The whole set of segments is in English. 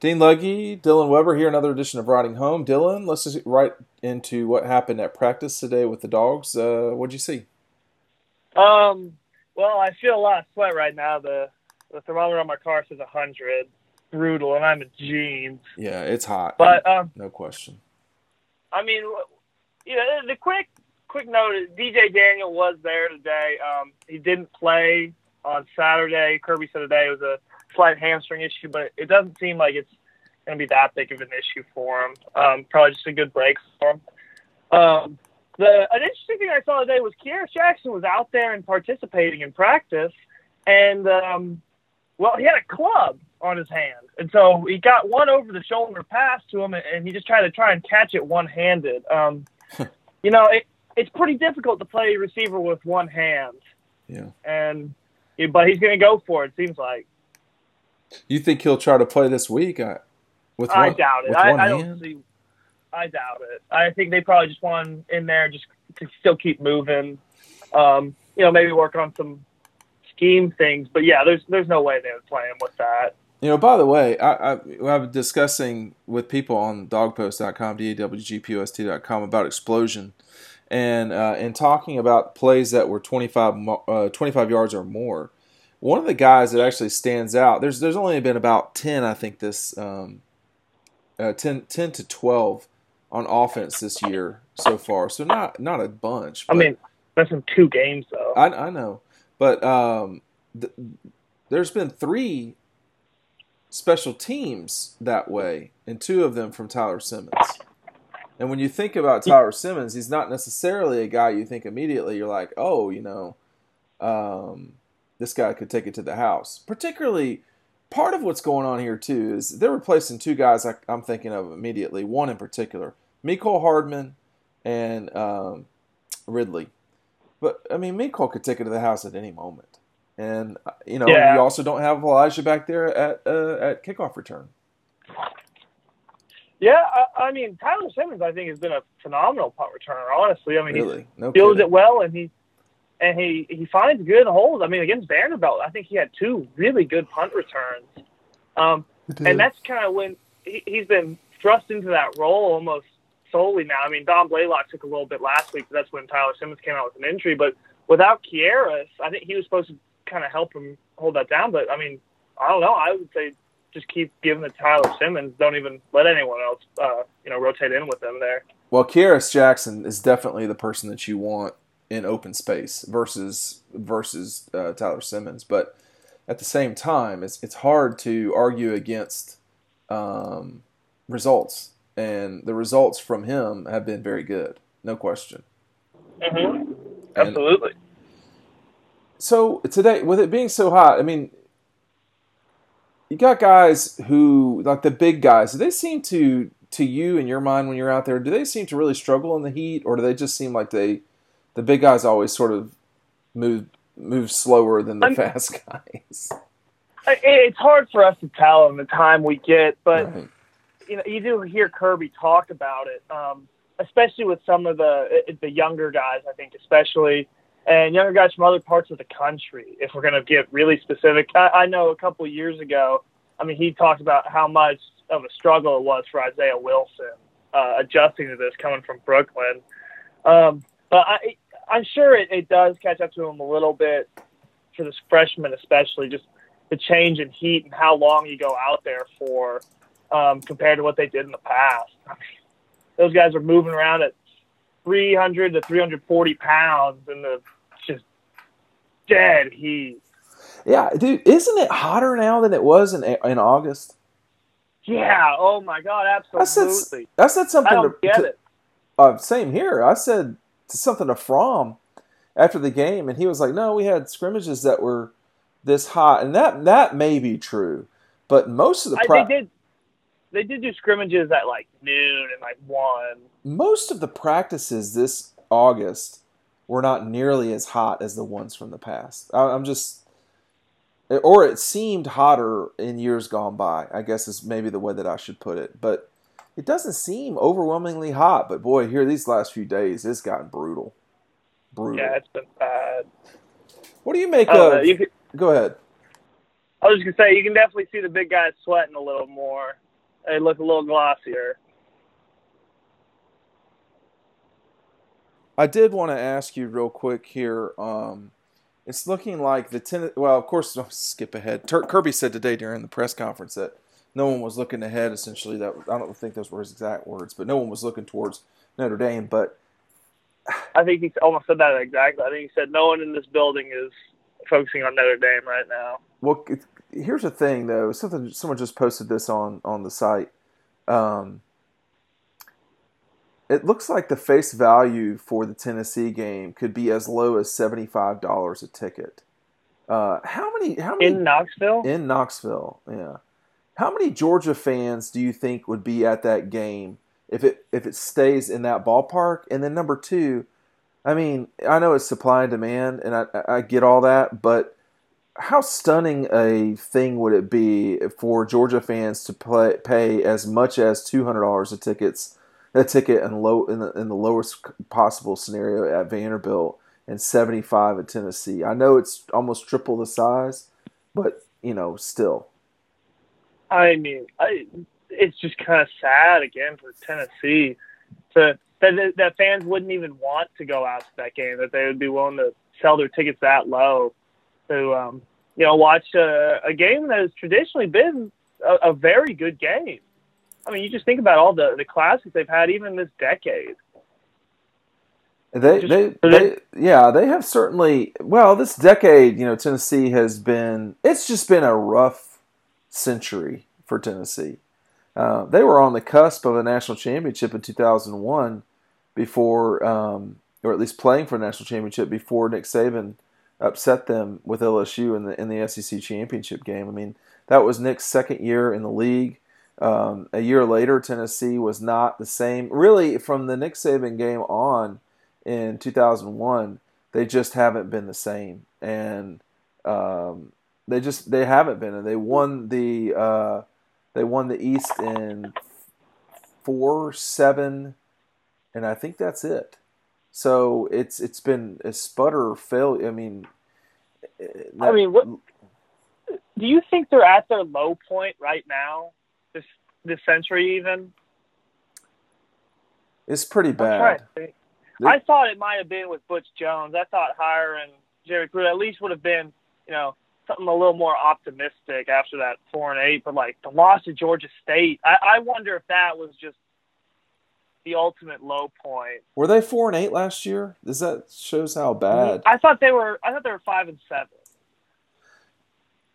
Dean Legge, Dylan Weber here, another edition of Riding Home. Dylan, let's just right into what happened at practice today with the dogs. Uh, what'd you see? Um, well, I feel a lot of sweat right now. The the thermometer on my car says 100. Brutal, and I'm in jeans. Yeah, it's hot. But um, no question. I mean, you know, the quick quick note is DJ Daniel was there today. Um, he didn't play on Saturday. Kirby said today it was a slight hamstring issue, but it doesn't seem like it's going to be that big of an issue for him. Um, probably just a good break for him. Um, the an interesting thing I saw today was Kearis Jackson was out there and participating in practice, and um, well, he had a club on his hand, and so he got one over the shoulder pass to him, and he just tried to try and catch it one handed. Um, you know, it, it's pretty difficult to play receiver with one hand. Yeah. And but he's going to go for it. Seems like. You think he'll try to play this week? Uh, with I one, doubt it. I, I don't see. I doubt it. I think they probably just want him in there just to still keep moving. Um, you know, maybe work on some scheme things. But yeah, there's there's no way they would play him with that. You know, by the way, I, I, I was discussing with people on dawgpost.com, D-A-W-G-P-O-S-T.com about explosion and uh, and talking about plays that were 25, uh, 25 yards or more. One of the guys that actually stands out, there's there's only been about 10, I think, this um, uh, 10, 10 to 12 on offense this year so far. So not not a bunch. I mean, that's in two games though. I, I know, but um, th- there's been three special teams that way, and two of them from Tyler Simmons. And when you think about Tyler Simmons, he's not necessarily a guy you think immediately. You're like, oh, you know, um, this guy could take it to the house. Particularly, part of what's going on here too is they're replacing two guys I, I'm thinking of immediately. One in particular, Mecole Hardman and um, Ridley. But I mean, Mecole could take it to the house at any moment, and uh, you know Yeah. you also don't have Elijah back there at uh, at kickoff return. Yeah, I, I mean Tyler Simmons, I think has been a phenomenal punt returner. Honestly, I mean Really, no he feels kidding. it well, and he and he he finds good holes. I mean, against Vanderbilt, I think he had two really good punt returns. Um, and that's kind of when he, he's been thrust into that role almost solely now. I mean, Don Blaylock took a little bit last week, but that's when Tyler Simmons came out with an injury. But without Kearis, I think he was supposed to kind of help him hold that down. But I mean, I don't know. I would say just keep giving it to Tyler Simmons. Don't even let anyone else, uh, you know, rotate in with them there. Well, Kearis Jackson is definitely the person that you want in open space versus versus uh, Tyler Simmons. But at the same time, it's it's hard to argue against um, results, and the results from him have been very good, no question. Mm-hmm. And- Absolutely. So today, with it being so hot, I mean, you got guys who like the big guys. Do they seem to to you in your mind when you're out there? Do they seem to really struggle in the heat, or do they just seem like they the big guys always sort of move move slower than the I'm- fast guys? It's hard for us to tell in the time we get, but Right. you know, you do hear Kirby talk about it, um, especially with some of the the younger guys. I think, especially and younger guys from other parts of the country. If we're going to get really specific, I, I know a couple of years ago. I mean, he talked about how much of a struggle it was for Isaiah Wilson uh, adjusting to this coming from Brooklyn. Um, but I, I'm sure it, it does catch up to him a little bit for this freshman, especially just the change in heat and how long you go out there for um, compared to what they did in the past. Those guys are moving around at 300 to 340 pounds in the just dead heat. Yeah, dude, isn't it hotter now than it was in in August? Yeah. Oh my God. I said Absolutely. I said something I don't to, get to- it. Uh, same here. I said something to Fromm after the game, and he was like, "No, we had scrimmages that were this hot," and that that may be true, but most of the I, they did. They did do scrimmages at like noon and like one. most of the practices this August were not nearly as hot as the ones from the past. I, I'm just, or it seemed hotter in years gone by. I guess is maybe the way that I should put it, but it doesn't seem overwhelmingly hot. But boy, here these last few days, it's gotten brutal. Brutal. Yeah, it's been bad. What do you make I of? you could, Go ahead. I was just gonna say you can definitely see the big guys sweating a little more. they look a little glossier. I did want to ask you real quick here. Um, it's looking like the ten. Well, of course, I'll skip ahead. Kirby said today during the press conference that no one was looking ahead. Essentially, that I don't think those were his exact words, but no one was looking towards Notre Dame. But I think he almost said that exactly. I think he said no one in this building is focusing on Notre Dame right now. Well, here's the thing, though. Something someone just posted this on on the site. Um, it looks like the face value for the Tennessee game could be as low as seventy five dollars a ticket. Uh, how many? How many in Knoxville? In Knoxville, yeah. How many Georgia fans do you think would be at that game if it if it stays in that ballpark? And then number two, I mean, I know it's supply and demand, and I, I get all that, but how stunning a thing would it be for Georgia fans to play, pay as much as two hundred dollars a tickets a ticket in low in the, in the lowest possible scenario at Vanderbilt and seventy five at Tennessee. I know it's almost triple the size, but you know still. I mean, I, it's just kind of sad again for Tennessee to that that fans wouldn't even want to go out to that game. That they would be willing to sell their tickets that low to um, you know watch a, a game that has traditionally been a, a very good game. I mean, you just think about all the the classics they've had even this decade. They, they, they, yeah, they have certainly. Well, this decade, you know, Tennessee has been. It's just been a rough century for Tennessee. Uh, they were on the cusp of a national championship in 2001 before, um, or at least playing for a national championship before Nick Saban upset them with LSU in the in the SEC championship game. I mean, that was Nick's second year in the league. Um, a year later, Tennessee was not the same. Really, from the Nick Saban game on in 2001, they just haven't been the same, and um, they just they haven't been. And they won the uh, they won the East in four, seven, and I think that's it. So it's it's been a sputter fail. I mean, that, I mean, what do you think they're at their low point right now? This this century, even. It's pretty bad. I thought it might have been with Butch Jones. I thought hiring Jerry Pruitt at least would have been, you know, something a little more optimistic after that four and eight. But like the loss to Georgia State, I, I wonder if that was just the ultimate low point. Were they four and eight last year? Does that shows how bad? I thought they were. I thought they were five and seven.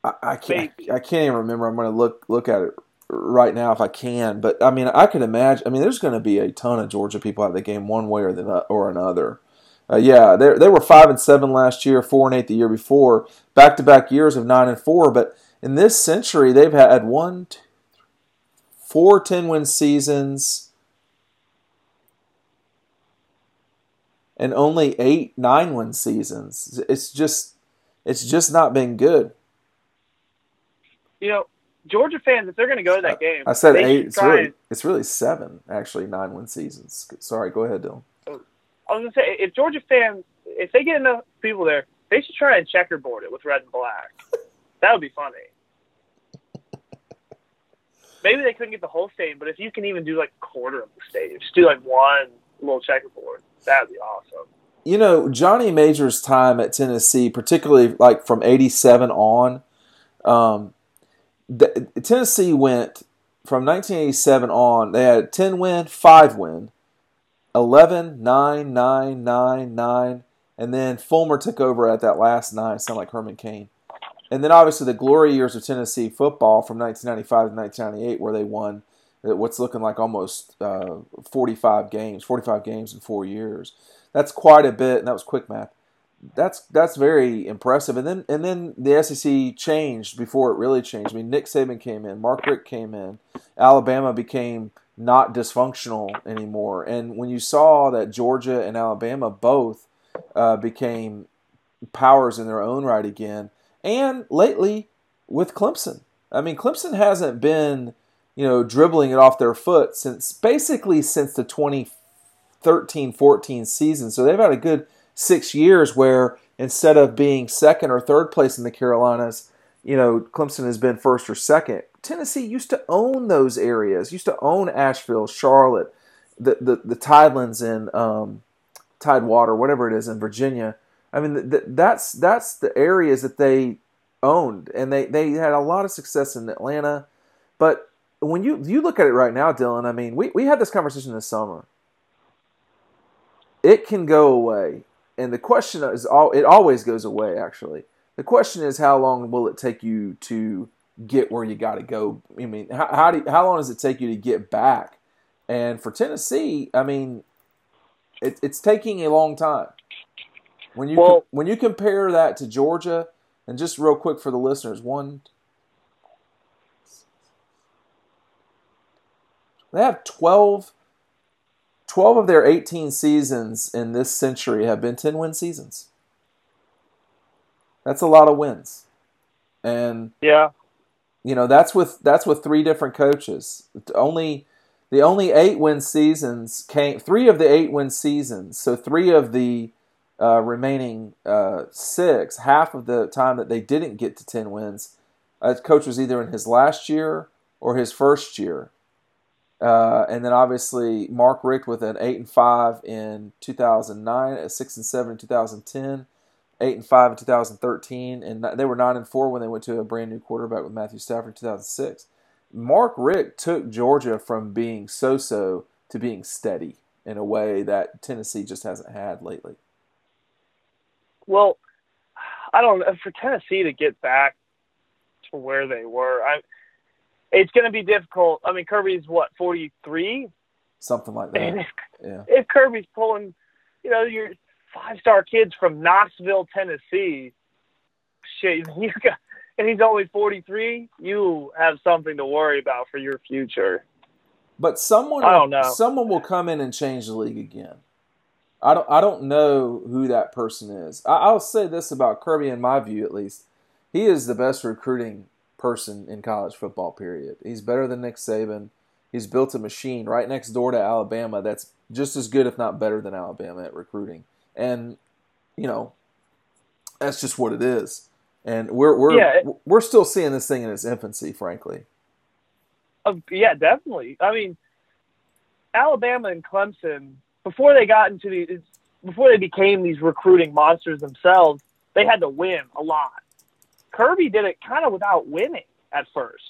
I, I can't. Maybe. I can't even remember. I'm going to look look at it right now if I can. But I mean, I could imagine. I mean, there's going to be a ton of Georgia people at the game one way or the or another. Uh, yeah, they they were five and seven last year, four and eight the year before, back to back years of nine and four. But in this century, they've had one, two, four 10 win seasons, and only eight nine win seasons. It's just it's just not been good. You know, Georgia fans, if they're going to go to that game, I said eight. It's really, it's really seven actually nine win seasons. Sorry, go ahead, Dylan. I was to say if Georgia fans, if they get enough people there, they should try and checkerboard it with red and black. that would be funny. Maybe they couldn't get the whole stadium, but if you can even do like a quarter of the stadium, just do like one little checkerboard. That'd be awesome. You know, Johnny Majors' time at Tennessee, particularly like from '87 on, um, the, Tennessee went from 1987 on. They had 10 win, 5 win, 11, 9, 9, 9, 9, and then Fulmer took over at that last nine, sound like Herman Cain. And then obviously the glory years of Tennessee football from 1995 to 1998, where they won what's looking like almost uh, 45 games, 45 games in four years. That's quite a bit, and that was quick math that's that's very impressive. And then and then the SEC changed before it really changed. I mean, Nick Saban came in, Mark Richt came in, Alabama became not dysfunctional anymore. And when you saw that Georgia and Alabama both uh, became powers in their own right again, and lately with Clemson, I mean, Clemson hasn't been you know dribbling it off their foot since basically since the 2013-14 season. So they've had a good six years where instead of being second or third place in the Carolinas, you know, Clemson has been first or second Tennessee used to own those areas, used to own Asheville, Charlotte, the the, the Tidelands in um, Tidewater, whatever it is in Virginia. I mean, th- that's that's the areas that they owned, and they they had a lot of success in Atlanta. But when you you look at it right now, Dylan, I mean, we we had this conversation this summer. It can go away, and the question is, all it always goes away. Actually, the question is, how long will it take you to get where you got to go? I mean, how how, do, how long does it take you to get back? And for Tennessee, I mean, it, it's taking a long time. When you Well- when you compare that to Georgia, and just real quick for the listeners, one they have 12, 12 of their 18 seasons in this century have been 10 win seasons. That's a lot of wins. And Yeah. You know that's with that's with three different coaches. Only the only eight win seasons came three of the eight win seasons. So three of the uh, remaining uh, six, half of the time that they didn't get to ten wins, a coach was either in his last year or his first year. Uh, and then obviously Mark Richt with an eight and five in 2009, a six and seven in 2010, eight and five in 2013, and they were nine and four when they went to a brand new quarterback with Matthew Stafford in 2006. Mark Richt took Georgia from being so-so to being steady in a way that Tennessee just hasn't had lately. Well, I don't know for Tennessee to get back to where they were. I, it's going to be difficult. I mean, Kirby's what forty three, Something like that. if, Yeah. if Kirby's pulling, you know, your five star kids from Knoxville, Tennessee, shit, you got, and he's only forty three. You have something to worry about for your future. But someone, I don't know. someone will come in and change the league again. I don't, I don't know who that person is. I, I'll say this about Kirby, in my view at least, he is the best recruiting person in college football. Period. He's better than Nick Saban. He's built a machine right next door to Alabama that's just as good, if not better, than Alabama at recruiting. And you know, that's just what it is. And we're we're Yeah, it- we're still seeing this thing in its infancy, frankly. Uh, yeah, definitely. I mean, Alabama and Clemson before they got into the before they became these recruiting monsters themselves, they had to win a lot. Kirby did it kind of without winning at first.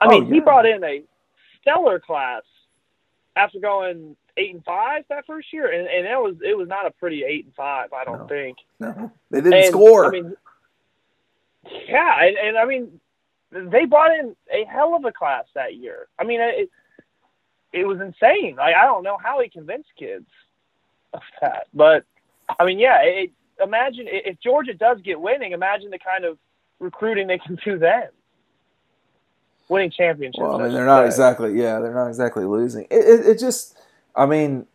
I Oh, mean, he brought in a stellar class after going eight and five that first year, and, and it was it was not a pretty eight and five. I don't No. think. No, they didn't And, score. I mean, yeah, and, and I mean, they brought in a hell of a class that year. I mean, it it was insane. Like I don't know how he convinced kids of that, but I mean, yeah. It, imagine if Georgia does get winning. Imagine the kind of recruiting they can do then. Winning championships. Well, I mean, they're not exactly. Yeah, they're not exactly losing. It, it, it just, I mean,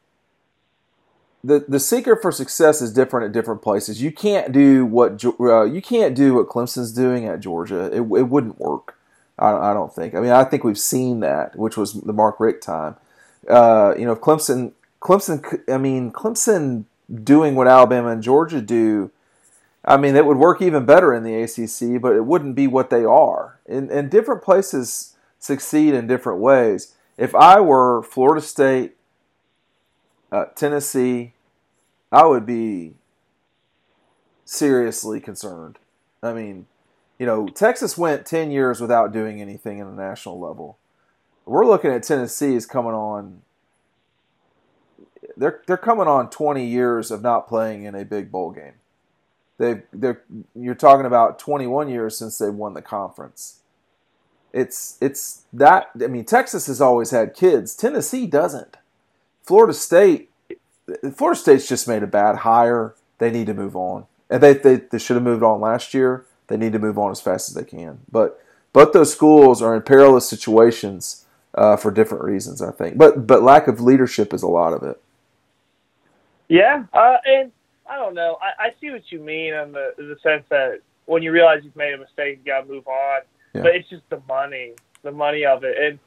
the the secret for success is different at different places. You can't do what uh, you can't do what Clemson's doing at Georgia. It, it wouldn't work. I, I don't think. I mean, I think we've seen that, which was the Mark Richt time. Uh, you know, Clemson, Clemson. I mean, Clemson doing what Alabama and Georgia do. I mean, it would work even better in the ACC, but it wouldn't be what they are. And, and different places succeed in different ways. If I were Florida State, uh, Tennessee, I would be seriously concerned. I mean, you know, Texas went 10 years without doing anything in the national level. We're looking at Tennessee is coming on they're they're coming on 20 years of not playing in a big bowl game. They they're you're talking about 21 years since they won the conference. It's it's that I mean Texas has always had kids. Tennessee doesn't. Florida State Florida State's just made a bad hire. They need to move on. And they they, they should have moved on last year. They need to move on as fast as they can. But both those schools are in perilous situations uh, for different reasons, I think. But but lack of leadership is a lot of it. Yeah, uh, and I don't know. I, I see what you mean in the the sense that when you realize you've made a mistake, you got to move on. Yeah. But it's just the money, the money of it, and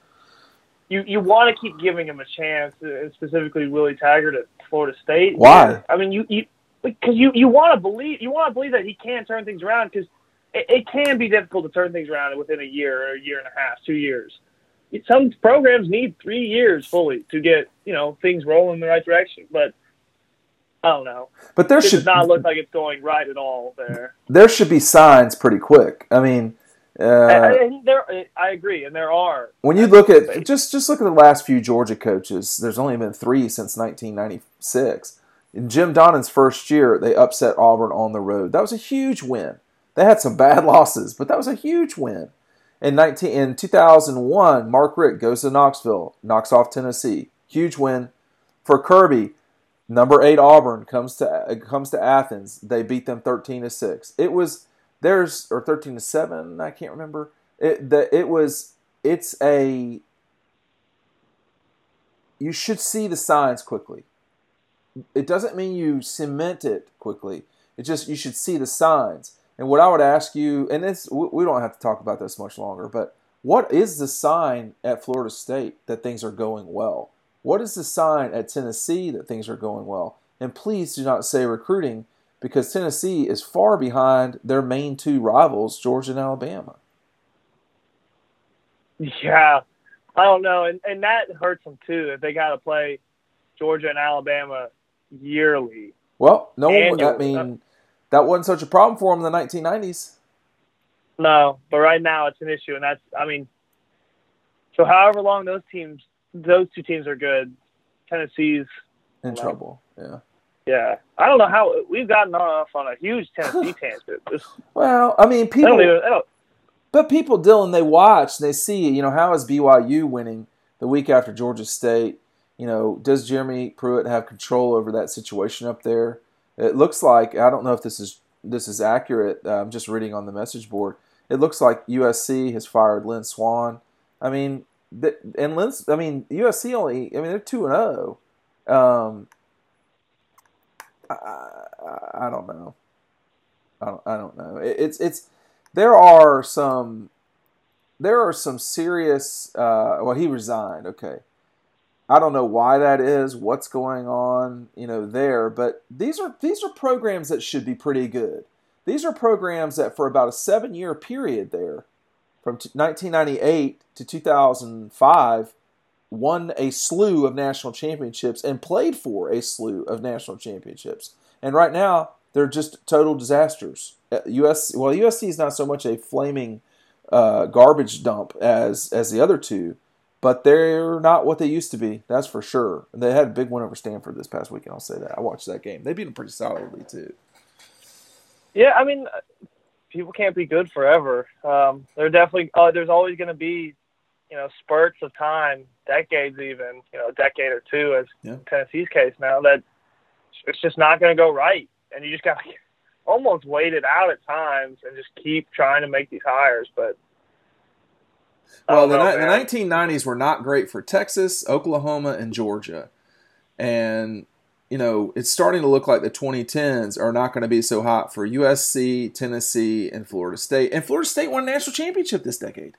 you you want to keep giving him a chance, uh, and specifically Willie Taggart at Florida State. Why? I mean, you you because you you want to believe you want to believe that he can turn things around because it, it can be difficult to turn things around within a year or a year and a half, two years. Some programs need three years fully to get you know things rolling in the right direction, but I don't know. But there It should does not look like it's going right at all there. there should be signs pretty quick. I mean, uh, and, there, I agree, and there are. when you look at just just look at the last few Georgia coaches, there's only been three since 1996. In Jim Donnan's first year, they upset Auburn on the road. That was a huge win. They had some bad losses, but that was a huge win. In 19 in 2001, Mark Richt goes to Knoxville, knocks off Tennessee. Huge win for Kirby. Number eight Auburn comes to comes to Athens. They beat them 13 to six. It was there's or 13 to seven. I can't remember. It the, it was it's a you should see the signs quickly. It doesn't mean you cement it quickly. It just you should see the signs. And what I would ask you, and this we don't have to talk about this much longer, but what is the sign at Florida State that things are going well? What is the sign at Tennessee that things are going well? And please do not say recruiting because Tennessee is far behind their main two rivals, Georgia and Alabama. Yeah, I don't know, and and that hurts them too. If they got to play Georgia and Alabama yearly. Well, no one. I mean, that wasn't such a problem for them in the 1990s. No, but right now it's an issue, and that's I mean, so however long those teams, those two teams are good, Tennessee's In trouble. Yeah. Yeah. I don't know how we've gotten off on a huge Tennessee tangent. Well, I mean, I people. don't even. I But people, Dylan, they watch, and they see, you know, how is BYU winning the week after Georgia State? You know, does Jeremy Pruitt have control over that situation up there? It looks like I don't know if this is this is accurate. Uh, I'm just reading on the message board. It looks like USC has fired Lynn Swann. I mean, th- and Lynn, I mean USC only. I mean they're two and zero. I, I, don't know. I don't, I don't know. It, it's it's there are some there are some serious uh, well he resigned okay i don't know why that is what's going on you know there but these are these are programs that should be pretty good these are programs that for about a seven year period there from t- 1998 to 2005 won a slew of national championships and played for a slew of national championships and right now they're just total disasters Uh, us well usc is not so much a flaming uh, garbage dump as as the other two, but they're not what they used to be. That's for sure. They had a big win over Stanford this past weekend. I'll say that. I watched that game. They beat them pretty solidly too. yeah, I mean, people can't be good forever. Um, they're definitely. Uh, there's always going to be, you know, spurts of time, decades even, you know, a decade or two, as Yeah. Tennessee's case now, that it's just not going to go right, and you just got to almost wait it out at times and just keep trying to make these hires. But Well, the, know, the 1990s were not great for Texas, Oklahoma, and Georgia, and you know it's starting to look like the 2010s are not going to be so hot for USC, Tennessee, and Florida State. And Florida State won a national championship this decade,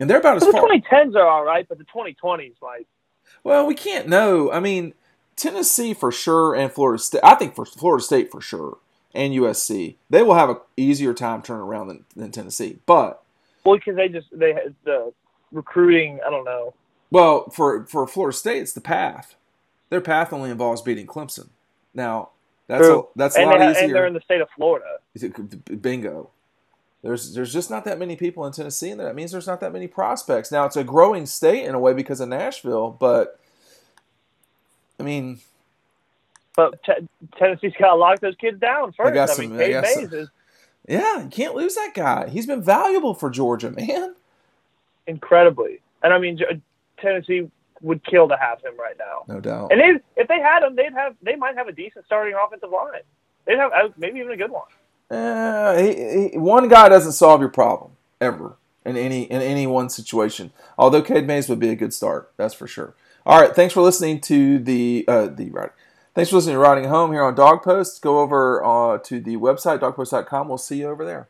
and they're about as the far. 2010s are all right, but the 2020s, like, Well, we can't know. I mean, Tennessee for sure, and Florida State. I think for Florida State for sure, and USC, they will have a easier time turning around than, than Tennessee. But well, because they just they the recruiting. I don't know. well, for for Florida State, it's the path. Their path only involves beating Clemson. Now that's a, that's a and, lot they ha- and they're in the state of Florida. Bingo. There's there's just not that many people in Tennessee, and that means there's not that many prospects. Now it's a growing state in a way because of Nashville, but I mean, But t- Tennessee's got to lock those kids down first. got I some- mean, I Cade Mays some- is Yeah, you can't lose that guy. He's been valuable for Georgia, man. incredibly, and I mean, Tennessee would kill to have him right now. No doubt. And they, if they had him, they'd have they might have a decent starting offensive line. They'd have uh, maybe even a good one. Uh, he, he, one guy doesn't solve your problem ever in any in any one situation. Although Cade Mays would be a good start, that's for sure. All right, thanks for listening to the uh, the riding. Thanks for listening to Riding Home here on Dawg Post. Go over uh, to the website dawgpost.com. We'll see you over there.